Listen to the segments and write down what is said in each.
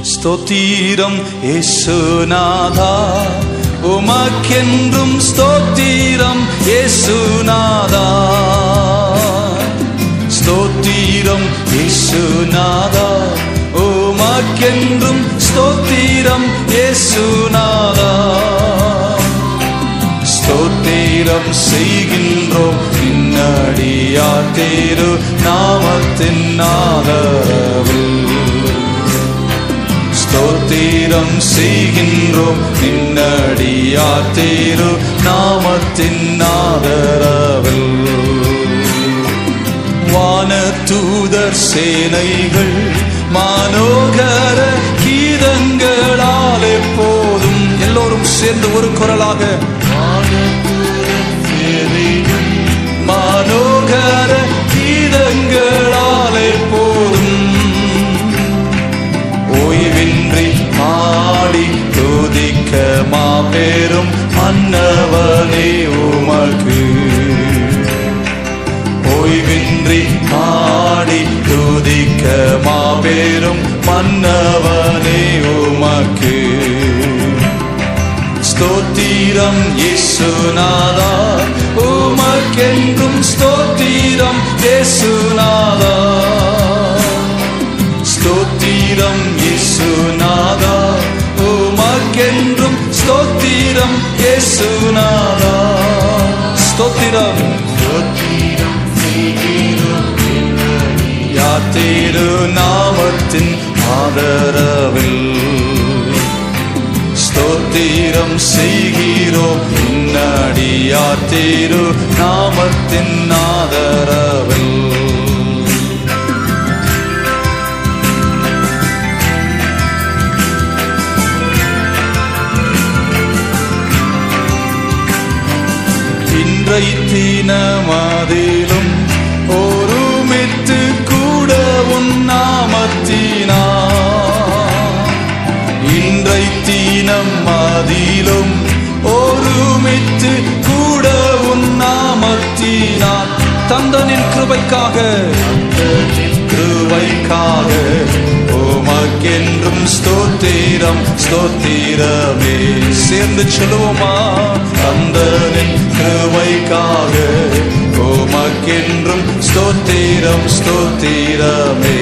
ஸ்தோத்திரம் ஏசுநாதா. உமக்கென்றும் ஸ்தோத்திரம் ஏசுநாதா. ஸ்தோத்திரம் ஏசுநாதா. உமக்கென்றும் ஸ்தோத்திரம் ஏசுநாதா. ஸ்தோத்திரம் செய்கின்றோம் பின்னடியார் தேரு நாமத்தின் ஆதரவில். ஸ்தோத்திரம் செய்கின்றோம் நின்னடியா தேரு நாமத்தின் ஆதரவில் வான தூதர் சேனைகள் மானோகர கீதங்களால் எப்போதும் எல்லோரும் சேர்ந்து ஒரு குரலாக. மானோகர மாபெரும் மன்னவனே உமக்கு. ஓய்வின்றி பாடி துதிக்க மாபெரும் மன்னவனே உமக்கு. ஸ்தோத்திரம் இயேசுநாதா உமக்கென்றும் ஸ்தோத்திரம் இயேசுநாதா. இயேசுநாதா ஸ்தோத்திரம் யாத்திரு நாமத்தின் ஆதரவில் ஸ்தோத்திரம் செய்கிறோம் பின்னாடி யாத்திரு நாமத்தின் ஆதரவில் இன்றை தினமதிலும் ஒருமித்து கூட உன் நாமத்தினா இன்றை தீனம் மதிலும் ஒருமித்து கூட உன் நாமத்தினா தந்தனின் கிருபைக்காக கிருபைக்காக. உமக்கென்றும் ஸ்தோத்திரம் ஸ்தோத்திரமே. சேர்ந்து சொல்லுவோமா? தந்தனின் கிருவைக்காக உமக்கென்றும் ஸ்தோத்திரம் ஸ்தோத்திரமே.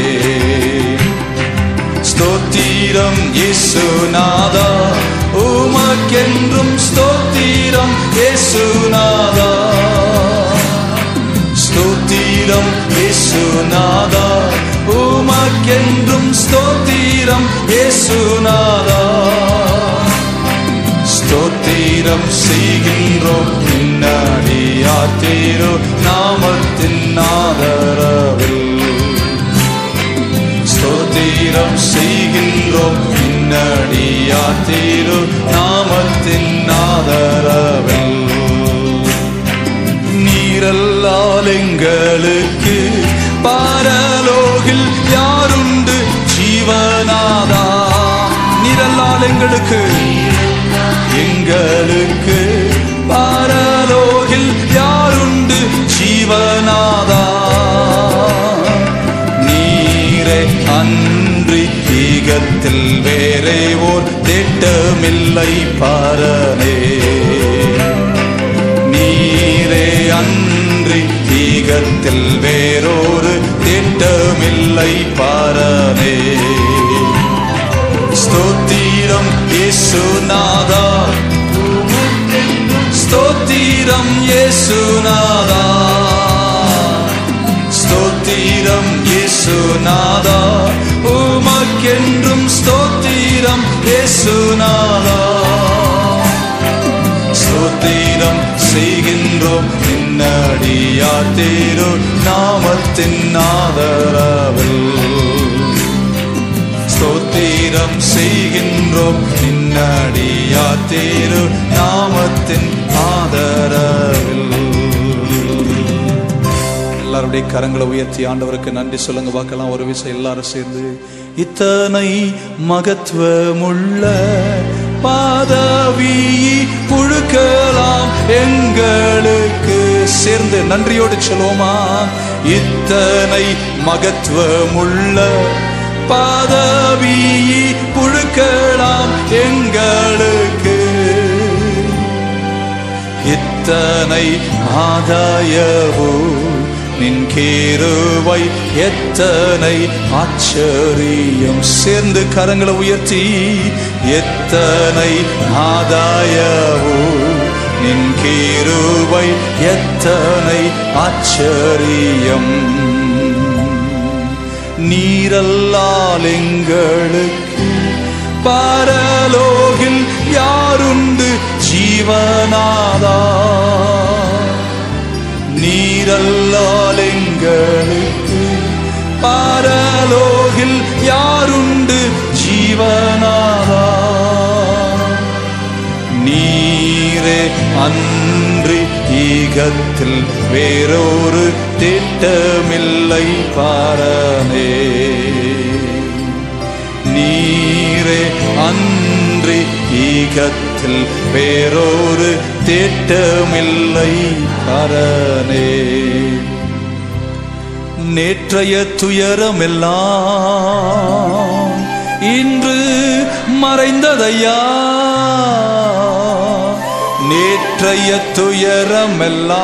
ஸ்தோத்திரம் இயேசுநாதா உமக்கென்றும் ஸ்தோத்திரம் இயேசுநாதா ஸ்தோத்திரம் இயேசுநாதா உமக்கென்றும் ஸ்தோத்திரம் இயேசுநாதா. ஸ்தோத்திரம் செய்கின்றோம் பின்னடியாத்தீரோ நாமத்தின் ஆதரவில் ஸ்தோத்திரம் செய்கின்றோம் பின்னடியாத்தீரோ நாமத்தின் ஆதரவில் நீரல்லால் எங்களுக்கு எங்களுக்கு எங்களுக்கு பாரலோகில் யாருண்டு ஜீவனாதா நீரே அன்றி ஈகத்தில் வேறே ஓர் திட்டமில்லை பாரனே. நீரே அன்றி ஈகத்தில் வேறொரு திட்டமில்லை பாரனே. இயேசுநாதா ஸ்தோத்திரம் இயேசுநாதா ஸ்தோத்திரம் இயேசுநாதா உமக்கென்றும் ஸ்தோத்திரம் இயேசுநாதா ஸ்தோத்திரம் செய்கின்றோம் நின்னடியா தேரோ நாமத்தின் ஆதரவில் ஸ்தோத்திரம் செய்கின்றோம். நின்னடியா தேரு? நாமத்தின் ஆதரவில். எல்லாருடைய கரங்களை உயர்த்தி ஆண்டவருக்கு நன்றி சொல்லுங்க. பார்க்கலாம் ஒரு விஷயம் எல்லாரும் சேர்ந்து. இத்தனை மகத்துவமுள்ள பாதவி புழுக்கலாம் எங்களுக்கு சேர்ந்து. நன்றியோடு சொல்லுவோமா? இத்தனை மகத்துவமுள்ள பதவி புழுக்கலாம் எங்களுக்கு. இத்தனை ஆதாயவோ நின் கேருவை எத்தனை ஆச்சரியம். சேர்ந்து கரங்களை உயர்த்தி எத்தனை ஆதாயவோ நின் கேருவை எத்தனை ஆச்சரியம். நீரல்லால் எங்களுக்கு பரலோகில் யாருண்டு ஜீவனாதா? நீரல்லால் எங்களுக்கு பரலோகில் யாருண்டு ஜீவனாதா? நீரே அன்றி ஈகத்தில் வேறொரு திட்டமில்லை பாரனே. நீரே அன்றி ஈகத்தில் வேறொரு திட்டமில்லை பாரனே. நேற்றைய துயரமெல்லாம் இன்று மறைந்ததையா? நேற்றைய துயரமெல்லாம்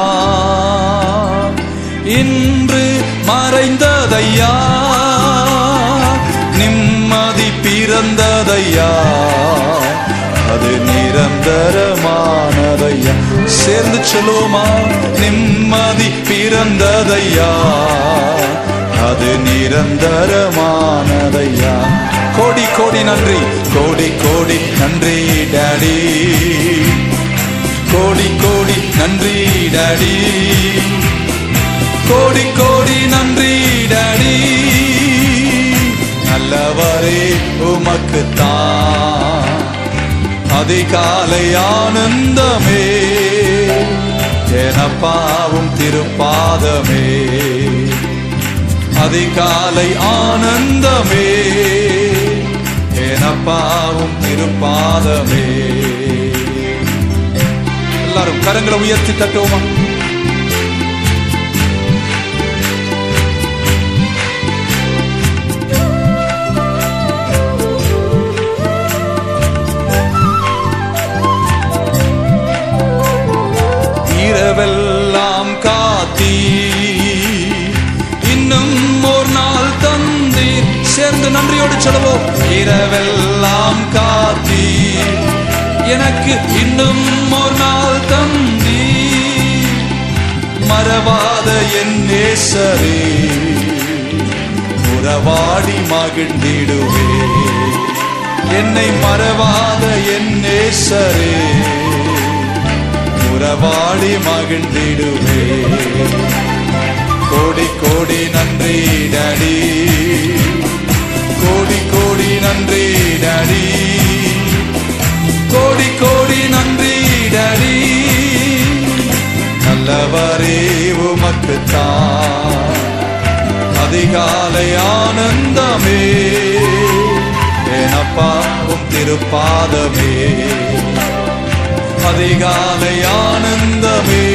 இன்று மறைந்ததையா? நிம்மதி பிறந்ததையா? அது நிரந்தரமானதையா? சேர்ந்து சொல்லுவோமா? நிம்மதி பிறந்ததையா? அது நிரந்தரமானதையா? கோடி கோடி நன்றி. கோடி கோடி நன்றி டாடி. கோடி கோடி நன்றி டாடி கோடி கோடி நன்றி டாடி நல்லவரே உமக்கு தான் அதிகாலை ஆனந்தமே. எனப்பாவும் திருப்பாதமே. அதிகாலை ஆனந்தமே. எனப்பாவும் திருப்பாதமே. எல்லாரும் கரங்களை உயர்த்தி தட்டுவோமா? இரவெல்லாம் காத்தி இன்னும் ஒரு நாள் தந்தீர். சேர்ந்து நன்றியோடு சொல்லுவோம். இரவெல்லாம் காத்தி எனக்கு இன்னும் ஒரு நாள் தந்தி மறவாத என் நேசரே உறவாடி மகிழ்ந்திடுவே என்னை மறவாத என் நேசரே உறவாடி மகிழ்ந்திடுவே கோடி கோடி நன்றி டடி. கோடி கோடி நன்றி டடி. கோடி நன்றி டடி. நல்லவரே உமக்கு தான் அதிகாலை ஆனந்தமே. எனப்பாவும் திருப்பாதமே. அதிகாலை ஆனந்தமே.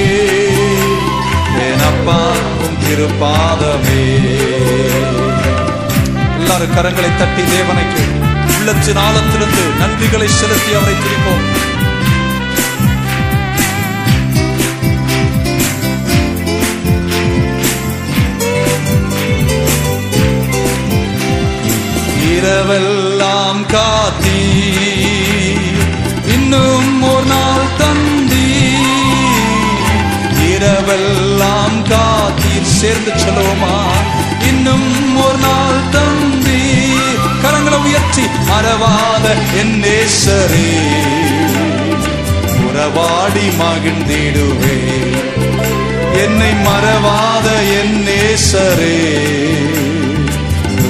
எனப்பாவும் திருப்பாதமே. எல்லாரும் கரங்களை தட்டி தேவனைக்கு உள்ளத்தின் ஆழத்திலிருந்து நன்றிகளை செலுத்தி அவரை துதிப்போம். இரவெல்லாம் காத்தி இன்னும் ஒரு நாள் தந்தி இரவெல்லாம் காத்தீர். சேர்ந்து சொல்லுவோமா? இன்னும் ஒரு நாள் தந்தி கரங்களை உயர்த்தி மறவாத என் நேசரே. உறவாடி மகிழ்ந்திடுவே என்னை மறவாத என் நேசரே.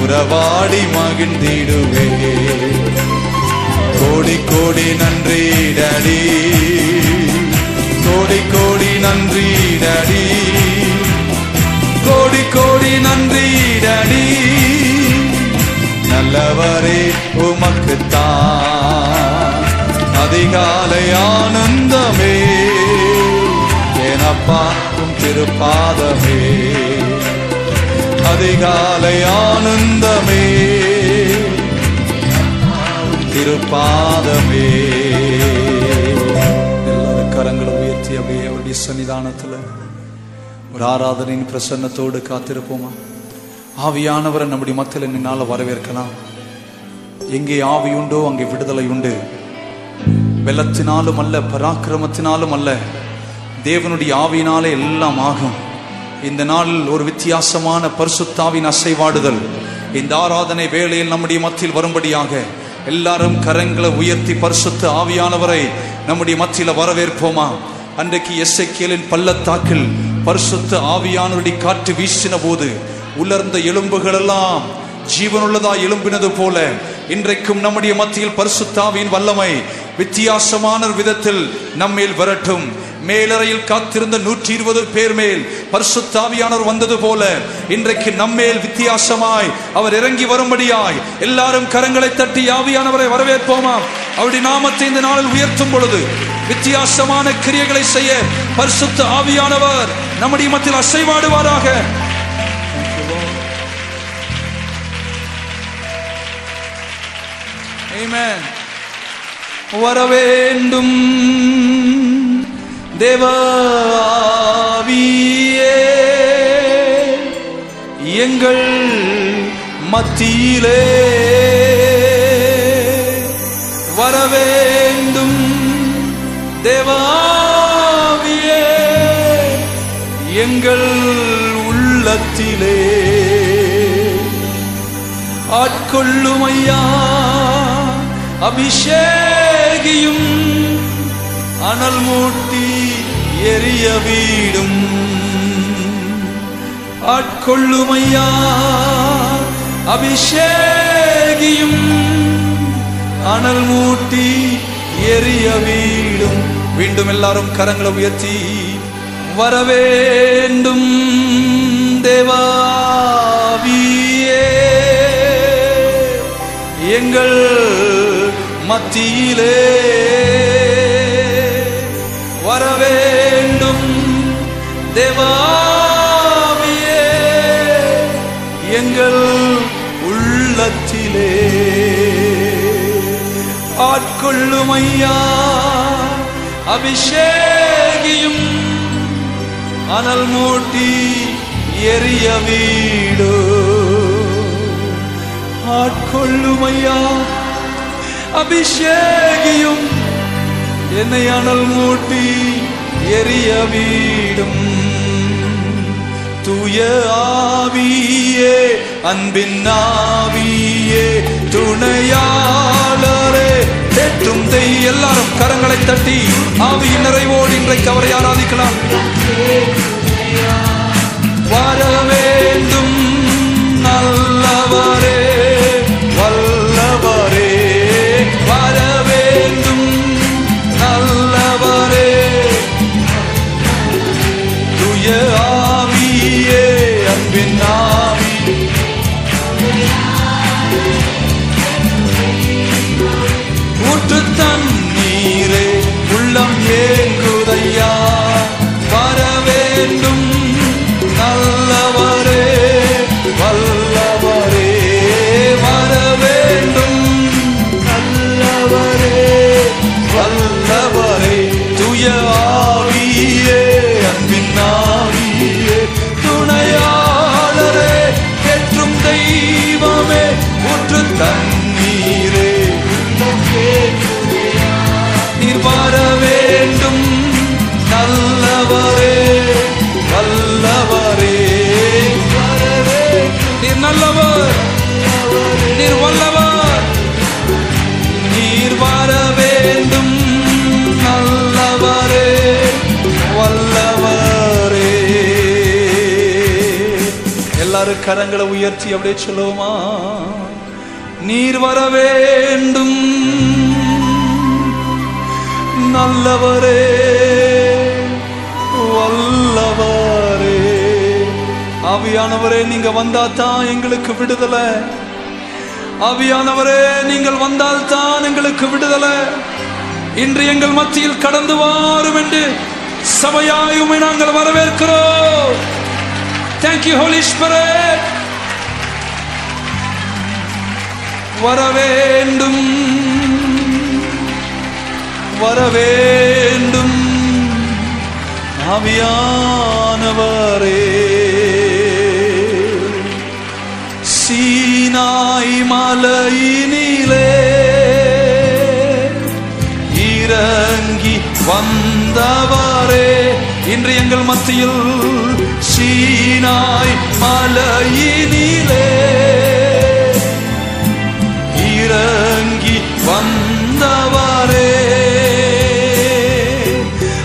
உறவாடி மகிழ்ந்திடுவே கோடி கோடி நன்றி டாடி கோடி கோடி நன்றி டாடி கோடி கோடி நன்றி டாடி நல்லவரே உமக்குத்தான் அதிகாலை ஆனந்தமே. எனப்பாக்கும் திருப்பாதமே. அதிகாலை ஆனந்தமே. திருப்பாதமே. எல்லாரும் கரங்களை உயர்த்தி அப்படியே அவருடைய சன்னிதானத்தில் ஒரு ஆராதனையின் பிரசன்னத்தோடு காத்திருப்போமா? ஆவியானவரை நம்முடைய மத்தியில் நின்னால வரவேற்கலாம். எங்கே ஆவி உண்டோ அங்கே விடுதலை உண்டு. வெள்ளத்தினாலும் அல்ல பராக்கிரமத்தினாலும் அல்ல. தேவனுடைய ஆவியினாலே எல்லாம் ஆகும். இந்த நாளில் ஒரு வித்தியாசமான பரிசுத்தாவின் அசைவாடுதல். இந்த ஆராதனை வேளையில் நம்முடைய மத்தியில் வரும்படியாக எல்லாரும் கரங்களை உயர்த்தி பரிசுத்த ஆவியானவரை நம்முடைய மத்தியில் வரவேற்போமா? அன்றைக்கு எஸ்ஐக்கியலின் பள்ளத்தாக்கில் பரிசுத்த ஆவியானவருடைய காற்று வீசின போது உலர்ந்த எலும்புகள் எல்லாம் ஜீவனுள்ளதா எலும்பினது போல இன்றைக்கும் நம்முடைய மத்தியில் பரிசுத்தாவியின் வல்லமை வித்தியாசமான ஒரு விதத்தில் நம்மேல் வரட்டும். மேலறையில் காத்திருந்த நூற்றி இருபது பேர் மேல் பரிசுத்தாவியானவர் வந்தது போல இன்றைக்கு நம்மேல் வித்தியாசமாய் அவர் இறங்கி வரும்படியாய் எல்லாரும் கரங்களை தட்டி ஆவியானவரை வரவேற்போமா? அவருடைய நாமத்தை இந்த நாளில் உயர்த்தும் பொழுது வித்தியாசமான கிரியைகளை செய்ய பரிசுத்த ஆவியானவர் நம்முடைய மத்தியில் அசைவாடுவாராக. வர வேண்டும் தேவாவியே எங்கள் மத்தியிலே. வர வேண்டும் தேவாவியே எங்கள் உள்ளத்திலே. ஆட்கொள்ளுமையா அபிஷேகியும் அனல் மூட்டி எரிய வீடும். ஆட்கொள்ளுமையா அபிஷேகியும் அனல் மூட்டி எரிய வீடும். மீண்டும் எல்லாரும் கரங்களை உயர்த்தி வரவேண்டும் தேவாவியே எங்கள் மத்தியிலே வரவேண்டும் தேவாவியே எங்கள் உள்ளத்திலே ஆட்கொள்ளுமையா அபிஷேகியும் அனல் மூட்டி எரிய வீடு. ஆட்கொள்ளுமையா அபிஷேகியும். என்னை அனல் மூட்டி எரிய வீடும். தூய ஆவியே அன்பின் ஆவியே துணையாளரே. தேற்றும் தெய் எல்லாரும் கரங்களை தட்டி ஆவியின் நிறைவோடு இன்றைக்கு அவரை ஆராதிக்கலாம். வர வேண்டும் நல்லவரே. ஊற்று தண்ணீரே உள்ளம் ஏ கரங்களை உயர்த்தி அப்படியே சொல்லுவோமா? நீர் வர வேண்டும். நல்லவரே வல்லவரே. ஆவியானவரே நீங்க வந்தாதான் எங்களுக்கு விடுதலை. ஆவியானவரே நீங்கள் வந்தால் தான் எங்களுக்கு விடுதலை. இன்று எங்கள் மத்தியில் கடந்து வாரும் என்று சபையாயுமே நாங்கள் வரவேற்கிறோம். தேங்க்யூ ஹோலி ஸ்பிரிட் வர வேண்டும் வர வேண்டும் ஆவியானவரே. சீனாய் மலையினிலே இறங்கி வந்தவரே. இன்று எங்கள் மத்தியில் சீனாய் மலையினிலே இறங்கி வந்தவரே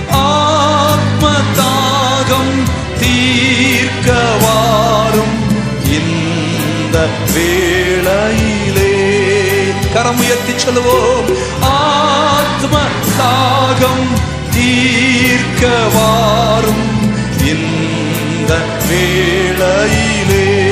ஆத்ம தாகம் தீர்க்க இந்த வேளையிலே. கரம் உயர்த்தி சொல்லுவோம். ஆத்ம தாகம் தீர்க்கவாரும் இந்த வேளையிலே ஆவியானவரே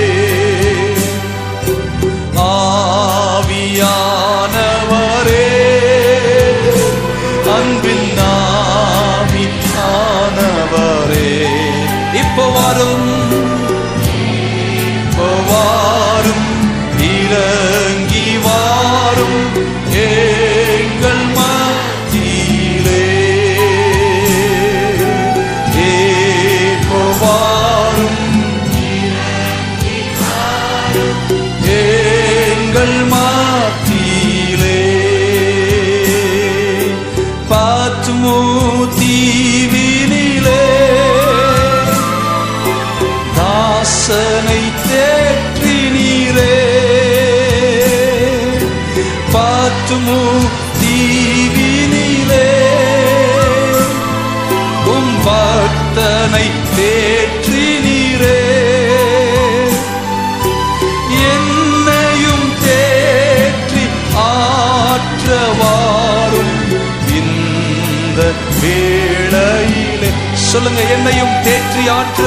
சொல்லுங்க என்னையும் தேற்றி ஆற்ற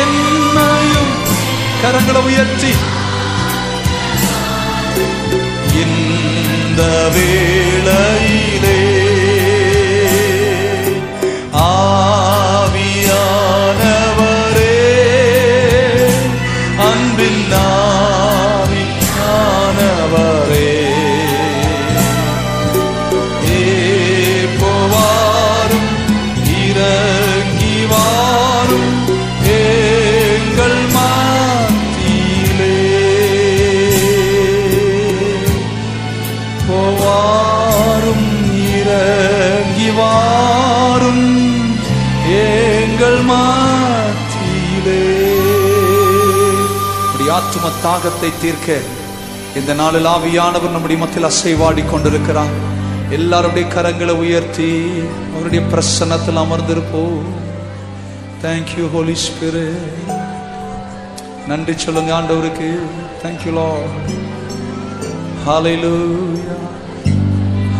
என்னையும் கரங்களை உயர்த்தி. இந்த வேளையிலே தாகத்தை தீர்க்க இந்த நாளில் ஆவியானவர் நம்முடைய மத்தியில் அசைவாடி கொண்டிருக்கிறார். எல்லாருடைய கரங்களை உயர்த்தி அவருடைய பிரசன்னத்தில் அமர்ந்திருப்போம். தேங்க்யூ ஹோலி ஸ்பிரு நன்றி சொல்லுங்க ஆண்டவருக்கு. தேங்க்யூ லா ஹalleluya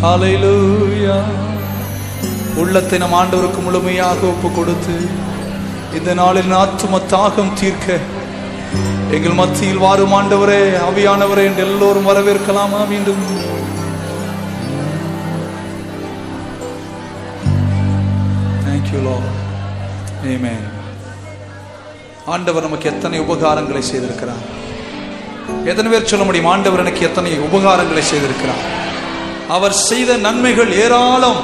ஹalleluya உள்ளத்தை நம் ஆண்டவருக்கு முழுமையாக ஒப்பு கொடுத்து இந்த நாளில் ஆத்தும தாகம் தீர்க்க எங்கள் மத்தியில் வாரும் ஆண்டவரே ஆவியானவரே என்று எல்லோரும் வரவேற்கலாமா. மீண்டும். Thank you Lord Amen. ஆண்டவர் நமக்கு எத்தனை உபகாரங்களை செய்திருக்கிறார். எத்தனை பேர் சொல்ல முடியும்? ஆண்டவர் எனக்கு எத்தனை உபகாரங்களை செய்திருக்கிறார். அவர் செய்த நன்மைகள் ஏராளம்.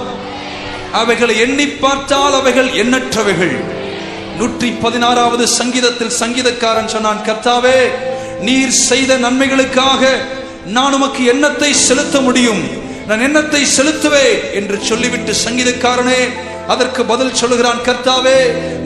அவைகளை எண்ணி பார்த்தால் அவைகள் எண்ணற்றவைகள். நூற்றி பதினாறாவது சங்கீதத்தில் சங்கீதக்காரன் சொன்னான் கர்த்தாவே நீர் செய்த நன்மைகளுக்காக நான் உமக்கு எண்ணத்தை செலுத்த முடியும். நான் எண்ணத்தை செலுத்துவேன் என்று சொல்லிவிட்டு சங்கீதக்காரனே அதற்கு பதில் சொல்லுகிறான் கர்த்தாவே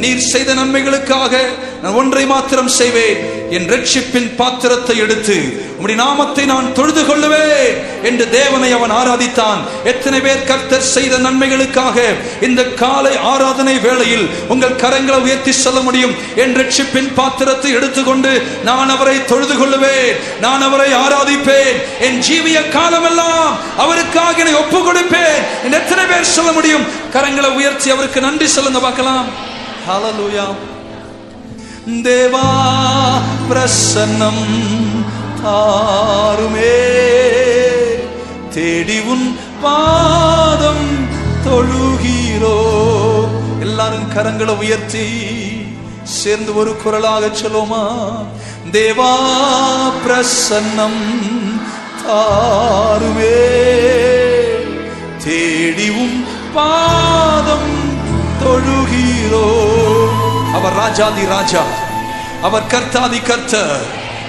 நீர் செய்த நன்மைகளுக்காக நான் ஒன்றை மாத்திரம் செய்வேன். என் ரட்சிப்பின் பாத்திரத்தை எடுத்து உம்முடைய நாமத்தை நான் தொழுது கொள்ளுவேன் என்று தேவனை அவன் ஆராதித்தான். எத்தனை பேர் கர்த்தர் செய்த நன்மைகளுக்காக இந்த காலை ஆராதனை வேளையில் உங்கள் கரங்களை உயர்த்தி சொல்ல முடியும். என் ரட்சிப்பின் பாத்திரத்தை எடுத்துக்கொண்டு நான் அவரை தொழுது கொள்ளுவேன். நான் அவரை ஆராதிப்பேன். என் ஜீவிய காலமெல்லாம் அவருக்காக என்னை ஒப்பு கொடுப்பேன் எத்தனை பேர் சொல்ல முடியும்? கரங்களை உயர்த்தி அவருக்கு நன்றி சொல்லுங்க பார்க்கலாம். ஹalleluya. தேவா பிரசன்னம் தாருமே. தேடி உன் பாதம் தொழுகிறோ. எல்லாரும் கரங்களை உயர்த்தி சேர்ந்து ஒரு குரலாக சொல்லுமா தேவா பிரசன்னம் தாருமே. தேடிவும் பாதம் தொழுகிறோ. அவர் ராஜாதி ராஜா அவர் கர்த்தாதி கர்த்தர்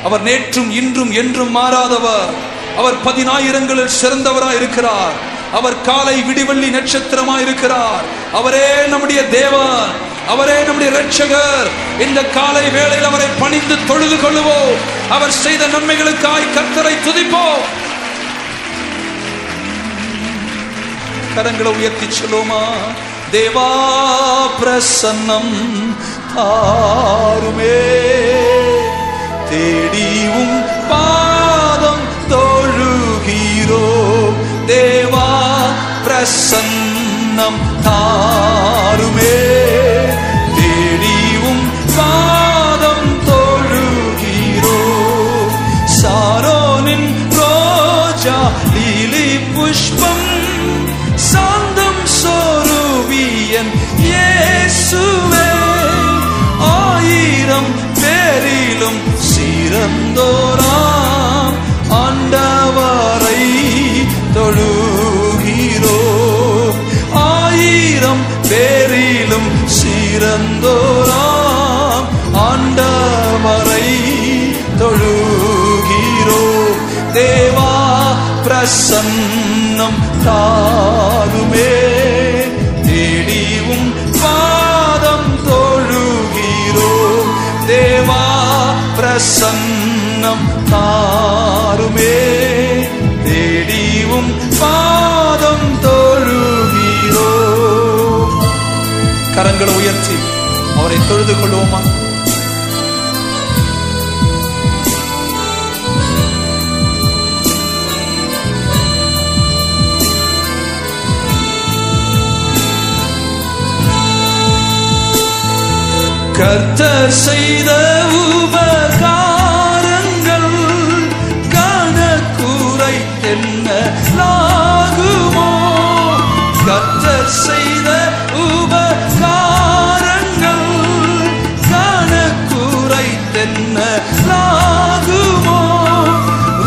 அவர் நேற்றும் இன்றும் என்றும் மாறாதவர். அவர் பதினாயிரங்களில் சிறந்தவராய் இருக்கிறார். அவர் காலை விடிவள்ளி நட்சத்திரமாய் இருக்கிறார். அவரே நம்முடைய தேவன் அவரே நம்முடைய ரட்சகர் இந்த காலை வேளையில் அவரை பணிந்து தொழுது கொள்ளுவோம். அவர் செய்த நன்மைகளுக்காய் கர்த்தரை துதிப்போம். கரங்களை உயர்த்தி சொல்லுமா தேவா பிரசன்னம் தாருமே தேடிவும் பாதம் தொழுகிறோ. தேவா பிரசன்னம் தாருமே. சிறந்தோராம் ஆண்டவரை தொழுகிறோ. ஆயிரம் பேரிலும் சிறந்தோராம் ஆண்டவரை தொழுகிறோ. தேவா பிரசன்னம் தாருமே பிரசன்னம் தாருமே. தேடியும் பாதம் தொழுகிறோ. கரங்களை உயர்த்தி அவரை தொழுது கொள்வோமா? கர்த்தர் செய்த உபகாரங்கள் என்ன லாகுமோ செய்த உபகாரங்கள் கணக்குரை தென்ன லாகுமோ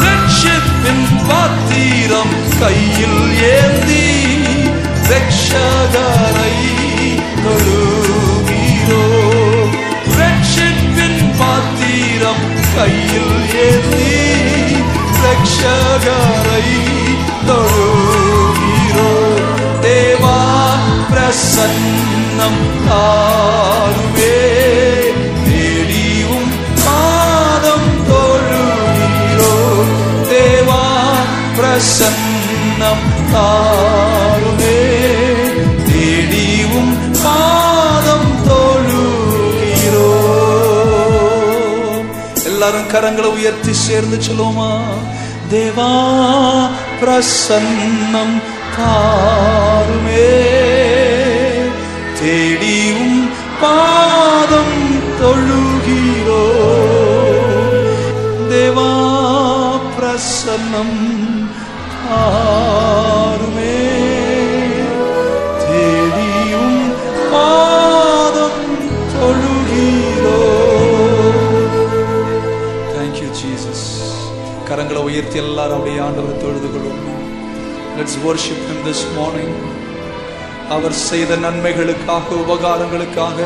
ரட்சிப்பின் பாத்திரம் கையில் ஏன் பிரசன்னம் தாருவே தேடியும் பாதம் தொழுகிறோ. தேவா பிரசன்னம் தாருமே தேடியும் பாதம் தொழுகிறோ. எல்லாரும் கரங்களை உயர்த்தி சேர்ந்து சொல்லுவோமா? தேவா பிரசன்னம் தாருமே. பாதம் தொழுகிறோ. தேவா பிரசன்னம் தாருமே தேடியும் பாதம் தொழுகிறோ. தேங்க்யூ ஜீசஸ் கரங்களை உயர்த்தி எல்லாரும் அப்படியே ஆண்டவர் தொழுது கொள்வோம். Let's worship him this morning. அவர் செய்த நன்மைகளுக்காக உபகாரங்களுக்காக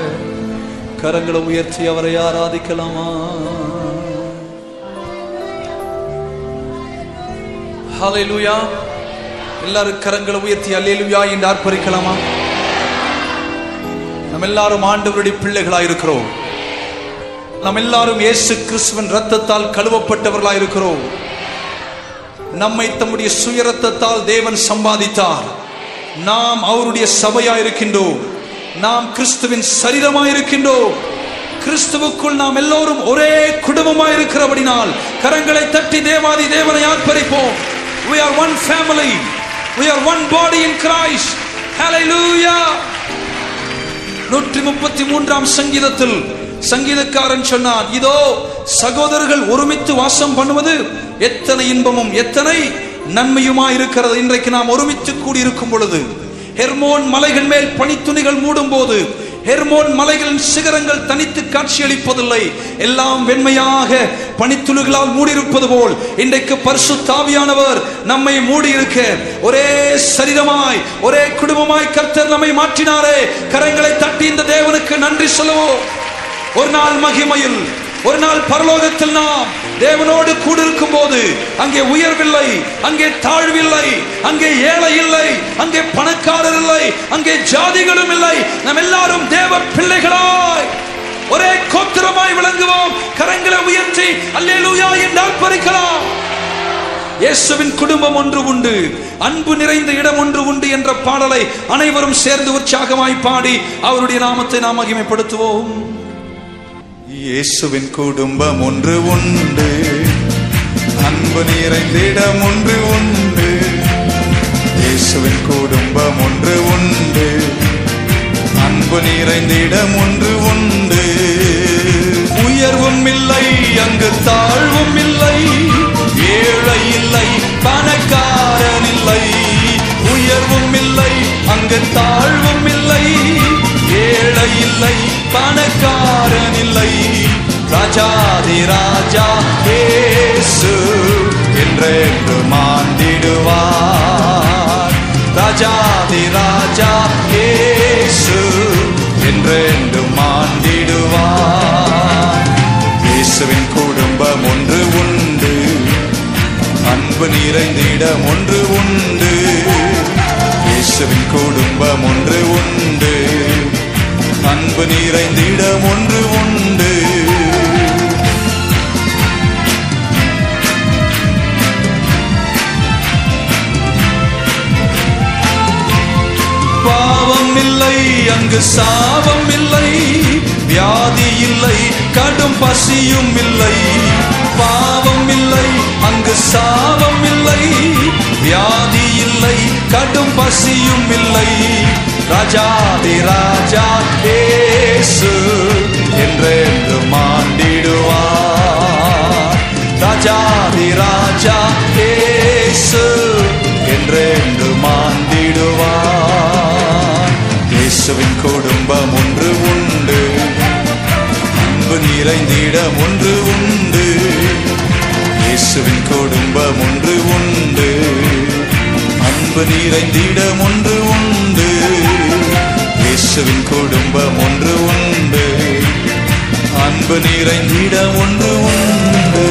கரங்களை உயர்த்தி அவரை ஆராதிக்கலாமா? ஹalleluya எல்லாரும் கரங்களை உயர்த்தி அல்லேலூயா என்று ஆர்ப்பரிக்கலாமா? நம்ம எல்லாரும் ஆண்டவருடைய பிள்ளைகளாய் இருக்கிறோம் எல்லாரும் இயேசு கிறிஸ்துவின் ரத்தத்தால் கழுவப்பட்டவர்களாய் இருக்கிறோம் நம்மை தம்முடைய சுய ரத்தத்தால் தேவன் சம்பாதித்தார். நாம் அவருடைய சபையா இருக்கின்றோம் நாம் கிறிஸ்துவின் சரீரமாய் இருக்கின்றோம் கிறிஸ்துவுக்குள் நாம் எல்லோரும் ஒரே குடும்பமாய் இருக்கிறபடினால் கரங்களை தட்டி தேவாதி தேவனை ஆர்ப்பரிப்போம். We are one family. We are one body in christ. Hallelujah. நூற்றி முப்பத்தி மூன்றாம் சங்கீதத்தில் சங்கீதக்காரன் சொன்னான் இதோ சகோதரர்கள் ஒருமித்து வாசம் பண்ணுவது எத்தனை இன்பமும் எத்தனை நன்மையுமா இருக்கிறது இன்றைக்கு நாம் ஒருமித்து கூடி இருக்கும் பொழுது ஹெர்மோன் மலைகள் மேல் பனித்துணிகள் மூடும் போது ஹெர்மோன் மலைகளின் சிகரங்கள் தனித்து காட்சியளிப்பதில்லை. எல்லாம் வெண்மையாக பனித்துளிகளால் மூடியிருப்பது போல் இன்றைக்கு பரிசுத்தாவியானவர் நம்மை மூடியிருக்க ஒரே சரீரமாய் ஒரே குடும்பமாய் கர்த்தர் நம்மை மாற்றினாரே. கரங்களை தட்டி இந்த தேவனுக்கு நன்றி சொல்லுவோம். ஒரு நாள் மகிமையில் ஒரு நாள் பரலோகத்தில் நாம் தேவனோடு கூடிருக்கும் போது அங்கே உயர்வில்லை அங்கே தாழ்வில்லை அங்கே ஏழை இல்லை அங்கே பணக்காரர் இல்லை அங்கே ஜாதிகளும் இல்லை. நம் எல்லாரும் தேவ பிள்ளைகளாய். ஒரே கோத்திரமாய் விளங்குவோம். கரங்களை உயர்த்தி அல்லேலூயா என்றால் பறிக்கலாம் இயேசுவின் குடும்பம் ஒன்று உண்டு. அன்பு நிறைந்த இடம் ஒன்று உண்டு என்ற பாடலை அனைவரும் சேர்ந்து உற்சாகமாய் பாடி அவருடைய நாமத்தை நாம் மகிமைப்படுத்துவோம். இயேசுவின் குடும்பம் ஒன்று உண்டு. அன்பு நிறைந்திடம் ஒன்று உண்டு. இயேசுவின் குடும்பம் ஒன்று உண்டு. அன்பு நிறைந்திடம் ஒன்று உண்டு. உயர்வும் இல்லை அங்கு தாழ்வும் இல்லை. ஏழை இல்லை பணக்காரன் இல்லை. உயர்வும் இல்லை அங்கு தாழ்வும் இல்லை. ஏழை இல்லை பணக்காரன் ராஜாதி ராஜா ஏசு என்றென்று மாண்டிடுவார். ராஜாதி ராஜா ஏசு என்றென்று மாண்டிடுவார். இயேசுவின் குடும்பம் ஒன்று உண்டு. அன்பு நிறைந்திடம் ஒன்று உண்டு. இயேசுவின் குடும்பம் ஒன்று உண்டு. அன்பு நிறைந்திடம் ஒன்று உண்டு. இல்லை அங்கு சாபம் இல்லை வியாதி இல்லை கடும் பசியும் இல்லை. பாவம் இல்லை அங்கு சாபம் இல்லை வியாதி இல்லை கடும் பசியும் இல்லை. ராஜாதி ராஜா ஏசு என்றென்று மாண்டிடுவார். ராஜாதி ராஜா ஏசு என்றென்று மாண்டிடுவார். இயேசுவின் குடும்பம் ஒன்று உண்டு. அன்பு நிறைந்திடம் ஒன்று உண்டு. இயேசுவின் குடும்பம் ஒன்று உண்டு. அன்பு நிறைந்திடம் ஒன்று உண்டு. இயேசுவின் குடும்பம் ஒன்று உண்டு. அன்பு நிறைந்திடம் ஒன்று உண்டு.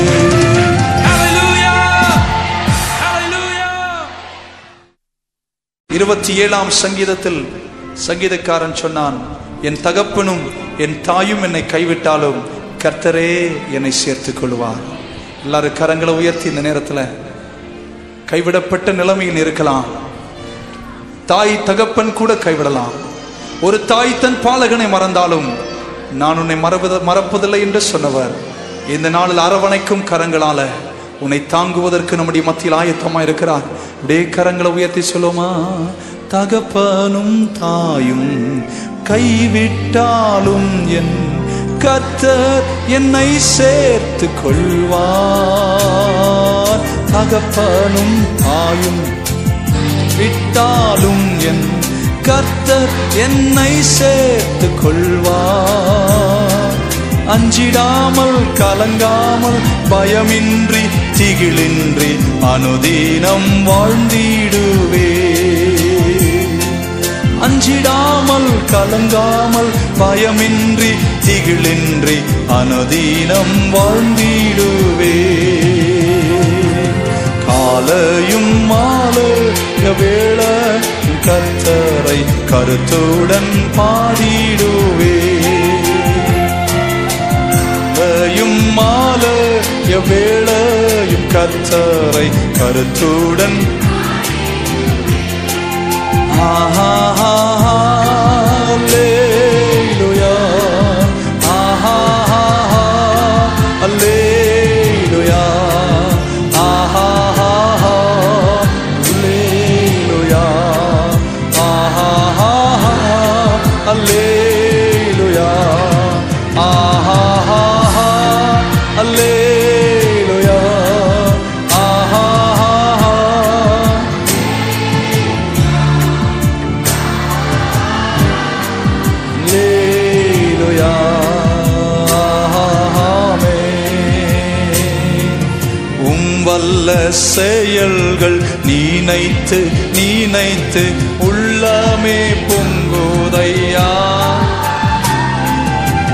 இருபத்தி ஏழாம் சங்கீதத்தில் சங்கீதக்காரன் சொன்னான் என் தகப்பனும் என் தாயும் என்னை கைவிட்டாலும் கர்த்தரே என்னை சேர்த்துக் கொள்வார். எல்லாரும் கரங்களை உயர்த்தி இந்த நேரத்தில் கைவிடப்பட்ட நிலைமையில் இருக்கலாம். தாய் தகப்பன் கூட கைவிடலாம். ஒரு தாய் தன் பாலகனை மறந்தாலும் நான் உன்னை மறப்பத மறப்பதில்லை என்று சொன்னவர். இந்த நாளில் அரவணைக்கும் கரங்களால உன்னை தாங்குவதற்கு நம்முடைய மத்தியில் ஆயத்தமா இருக்கிறார். அப்படியே கரங்களை உயர்த்தி சொல்லுமா தகப்பனும் தாயும் கைவிட்டாலும் என் கர்த்தர் என்னை சேர்த்து கொள்வார் தகப்பனும் தாயும் விட்டாலும் என் கர்த்தர் என்னை சேர்த்து கொள்வார் அஞ்சிடாமல் கலங்காமல் பயமின்றி திகிலின்றி அனுதீனம் வாழ்ந்திடுவே அஞ்சிடாமல் கலங்காமல் பயமின்றி திகிழின்றி அனுதீனம் வாழ்ந்திடுவே. காலையும் மாலைய வேள கத்தரை கருத்துடன் பாடிடுவே. காலையும் மாலைய வேளையும் கத்தரை கருத்துடன் ஆஹா அல்லேலூயா நினைத்து நினைத்து உள்ளமே பொங்குதையா?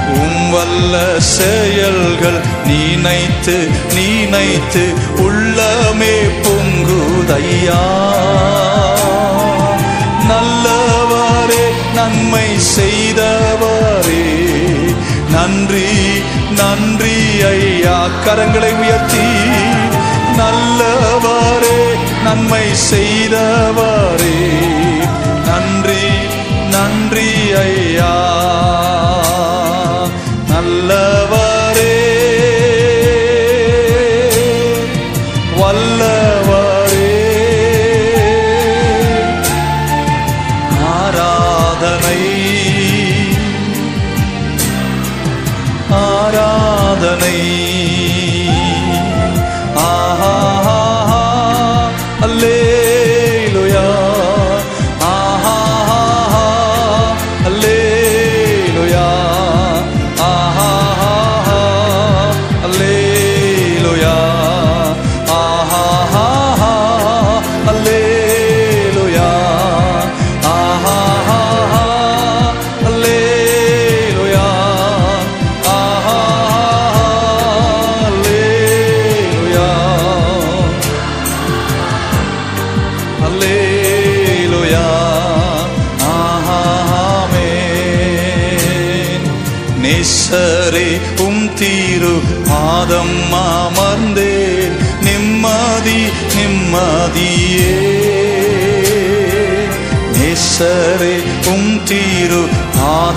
உம் வல்ல செயல்கள் நினைத்து நினைத்து உள்ளமே பொங்குதையா? நல்லவரே நன்மை செய்தவரே. நன்றி நன்றி ஐயா. கரங்களை உயர்த்தி. நல்லவாரே நன்மை செய்தவாரே. நன்றி நன்றி ஐயா.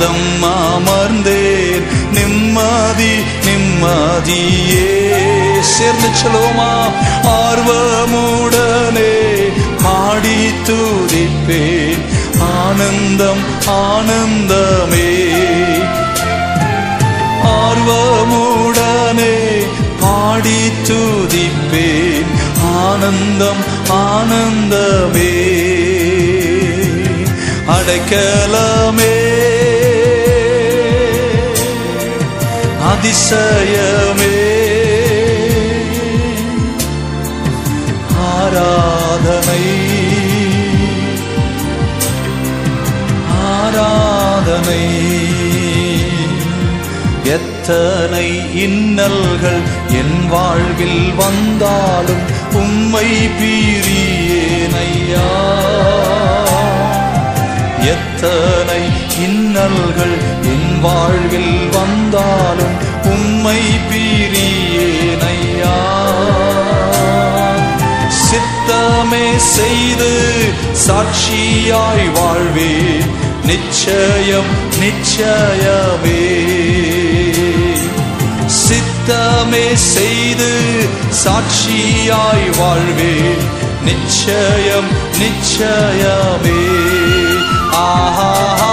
பாதம் அமர்ந்தேன் நிம்மதி நிம்மதியே. சேர்ந்து சொல்லுவோமா ஆர்வமுடனே பாடி துதிப்பேன் ஆனந்தம் ஆனந்தமே. ஆர்வமுடனே பாடி துதிப்பேன் ஆனந்தம் ஆனந்தமே. அடைக்கலமே. அதிசயமே. ஆராதனை. ஆராதனை. எத்தனை இன்னல்கள் என் வாழ்வில் வந்தாலும் உம்மை பீரியேனையா எத்தனை இன்னல்கள் என் வாழ்வில் வந்தாலும் உம்மை பீரியேனையா சித்தமே செய்து சாட்சியாய் வாழ்வே. நிச்சயம் நிச்சயமே. சித்தமே செய்து சாட்சியாய் வாழ்வே. நிச்சயம் நிச்சயமே. ஆஹா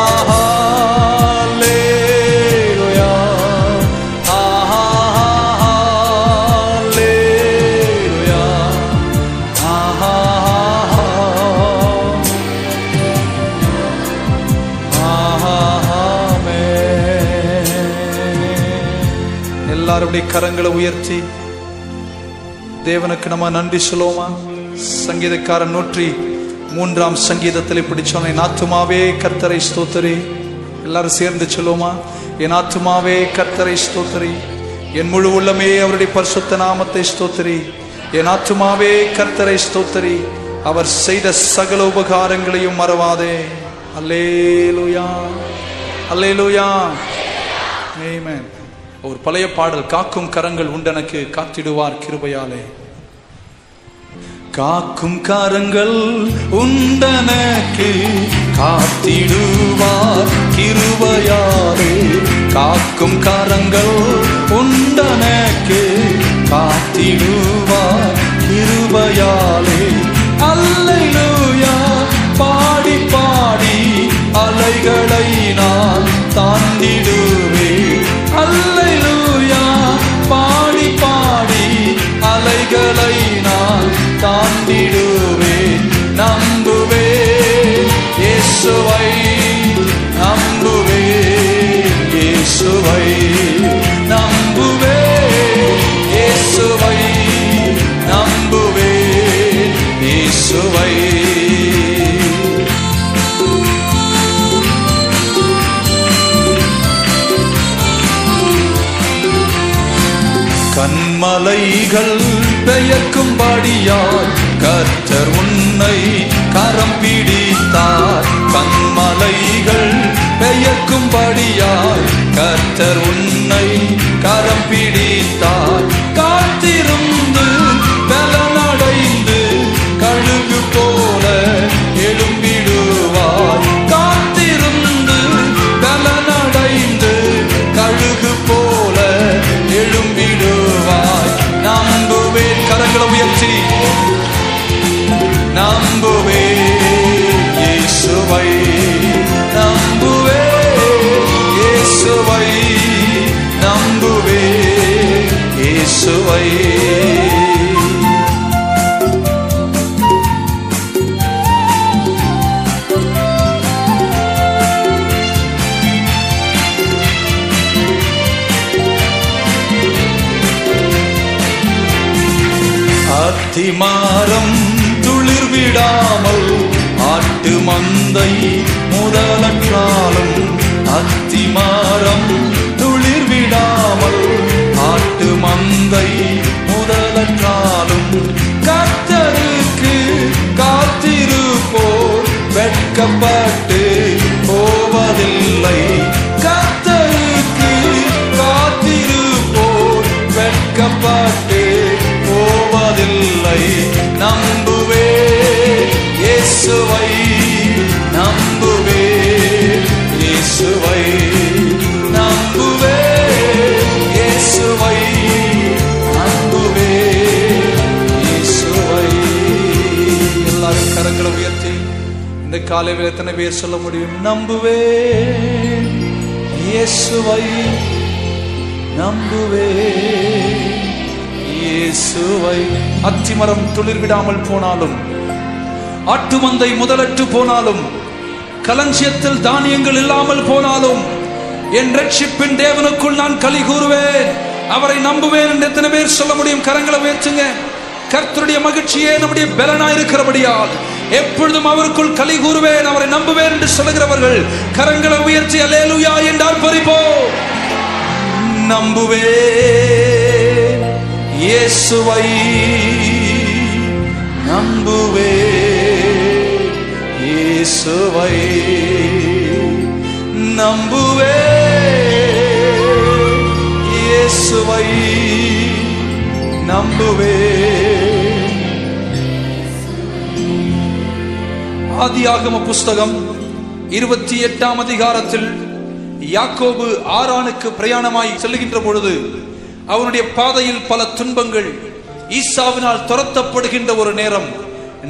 எல்லாருடைய கரங்களை உயர்த்தி. தேவனுக்கு நம்ம நன்றி சொல்லுவோமா? சங்கீதக்காரன் நூற்றி மூன்றாம் சங்கீதத்தில் இப்படி சொன்ன என் ஆத்துமாவே கர்த்தரை ஸ்தோத்தரி. எல்லாரும் சேர்ந்து சொல்லுவோமா? என் ஆத்துமாவே கர்த்தரை ஸ்தோத்தரி. என் முழு உள்ளமே அவருடைய பரிசுத்த நாமத்தை ஸ்தோத்தரி. என் ஆத்துமாவே கர்த்தரை ஸ்தோத்தரி. அவர் செய்த சகல உபகாரங்களையும் மறவாதே. அல்லேலுயா. அல்லேலுயா. ஆமென். ஒரு பழைய பாடல் காக்கும் கரங்கள் உண்டனக்கு காத்திடுவார் கிருபையாலே. காக்கும் கரங்கள் உண்டனக்கு காத்திடுவார் கிருபையாலே. காக்கும் கரங்கள் உண்டனக்கு காத்திடுவார் கிருபையாலே. அல்லையா பாடி பாடி அலைகளை நான் தாண்டிடுவேன். அலைகளை நான் தாண்டிடுவேன். ஜெயிக்கும்படியாய் கற்றர் உன்னை கரம் பிடித்தார். கண்மலைகள் பெயர்க்கும்படியாய் கற்றர் உன்னை கரம் பிடித்தார். சுவை. அத்திமாரம் துளிர்விடாமல் ஆட்டு மந்தை முதலற்றாலும் அத்திமாரம் மந்தை காலையில் எத்தனை பேர் சொல்ல முடியும். நம்புவேன். இயேசுவை நம்புவேன். இயேசுவை. அத்திமரம் துளிர் விடாமல் போனாலும் ஆட்டுமந்தை முதலற்று போனாலும் களஞ்சியத்தில் தானியங்கள் இல்லாமல் போனாலும் என் ரட்சிப்பின் தேவனுக்குள் நான் களி கூறுவேன். அவரை நம்புவேன் என்று எத்தனை பேர் சொல்ல முடியும்? கரங்களை உயர்த்துங்க. கர்த்தருடைய மகிழ்ச்சியே நம்முடைய பலனாயிருக்கிறபடியால். எப்பொழுதும் அவருக்குள் களி கூறுவேன் அவரை நம்புவேன் என்று சொல்லுகிறவர்கள் கரங்களை உயர்ச்சி அலேலுயா என்றால் பறிப்போ நம்புவே இயேசுவை நம்புவே இயேசுவை நம்புவே இயேசுவை நம்புவே ஆதியாகம புஸ்தகம் இருபத்தி எட்டாம் அதிகாரத்தில் யாக்கோபு ஆரானுக்கு பிரயாணமாய் செல்லுகின்ற பொழுது அவனுடைய பாதையில் பல துன்பங்கள் ஈசாவினால் துரத்தப்படுகின்ற ஒரு நேரம்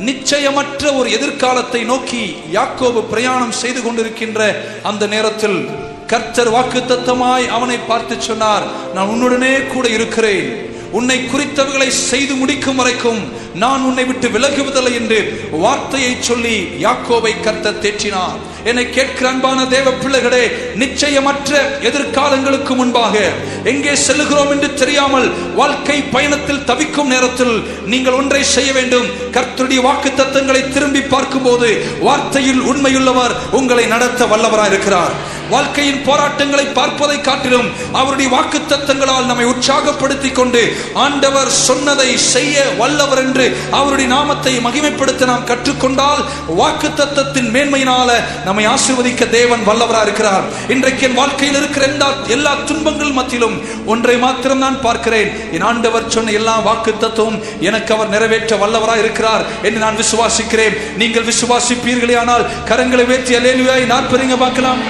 நிச்சயமற்ற ஒரு எதிர்காலத்தை நோக்கி யாக்கோபு பிரயாணம் செய்து கொண்டிருக்கின்ற அந்த நேரத்தில் கர்த்தர் வாக்குத்தத்தமாய் அவனை பார்த்து சொன்னார் நான் உன்னுடனே கூட இருக்கிறேன். உன்னை குறித்தவர்களை செய்து முடிக்கும் வரைக்கும் நான் உன்னை விட்டு விலகுவதில்லை என்று வார்த்தையை சொல்லி யாக்கோவை கத்த தேற்றினார். என்னை கேட்கிற அன்பான தேவ பிள்ளைகளே நிச்சயமற்ற எதிர்காலங்களுக்கு முன்பாக எங்கே செல்லுகிறோம் என்று தெரியாமல் வாழ்க்கை பயணத்தில் தவிக்கும் நேரத்தில் நீங்கள் ஒன்றை செய்ய வேண்டும். கர்த்தருடைய வாக்கு தத்தங்களை திரும்பி பார்க்கும்போது வார்த்தையில் உண்மையுள்ளவர் உங்களை நடத்த வல்லவராய் இருக்கிறார். வாழ்க்கையின் போராட்டங்களை பார்ப்பதை காட்டிலும் அவருடைய வாக்கு தத்தங்களால் நம்மை உற்சாகப்படுத்திக் கொண்டு ஆண்டவர் சொன்னதை செய்ய வல்லவர் என்று அவருடைய நாமத்தை மகிமைப்படுத்த நாம் கற்றுக்கொண்டால் வாக்கு தத்தத்தின் மேன்மையினால நம்மை ஆசீர்வதிக்க தேவன் வல்லவரா இருக்கிறார். இன்றைக்கு என் வாழ்க்கையில் இருக்கிற எல்லா எல்லா துன்பங்கள் மத்தியிலும் ஒன்றை மாத்திரம் நான் பார்க்கிறேன். என் ஆண்டவர் சொன்ன எல்லா வாக்கு தத்துவம் எனக்கு அவர் நிறைவேற்ற வல்லவரா இருக்கிறார் என்று நான் விசுவாசிக்கிறேன். நீங்கள் விசுவாசிப்பீர்களே ஆனால் கரங்களை வேற்றி அலேலுயாய் நாற்பதுங்க பார்க்கலாம்.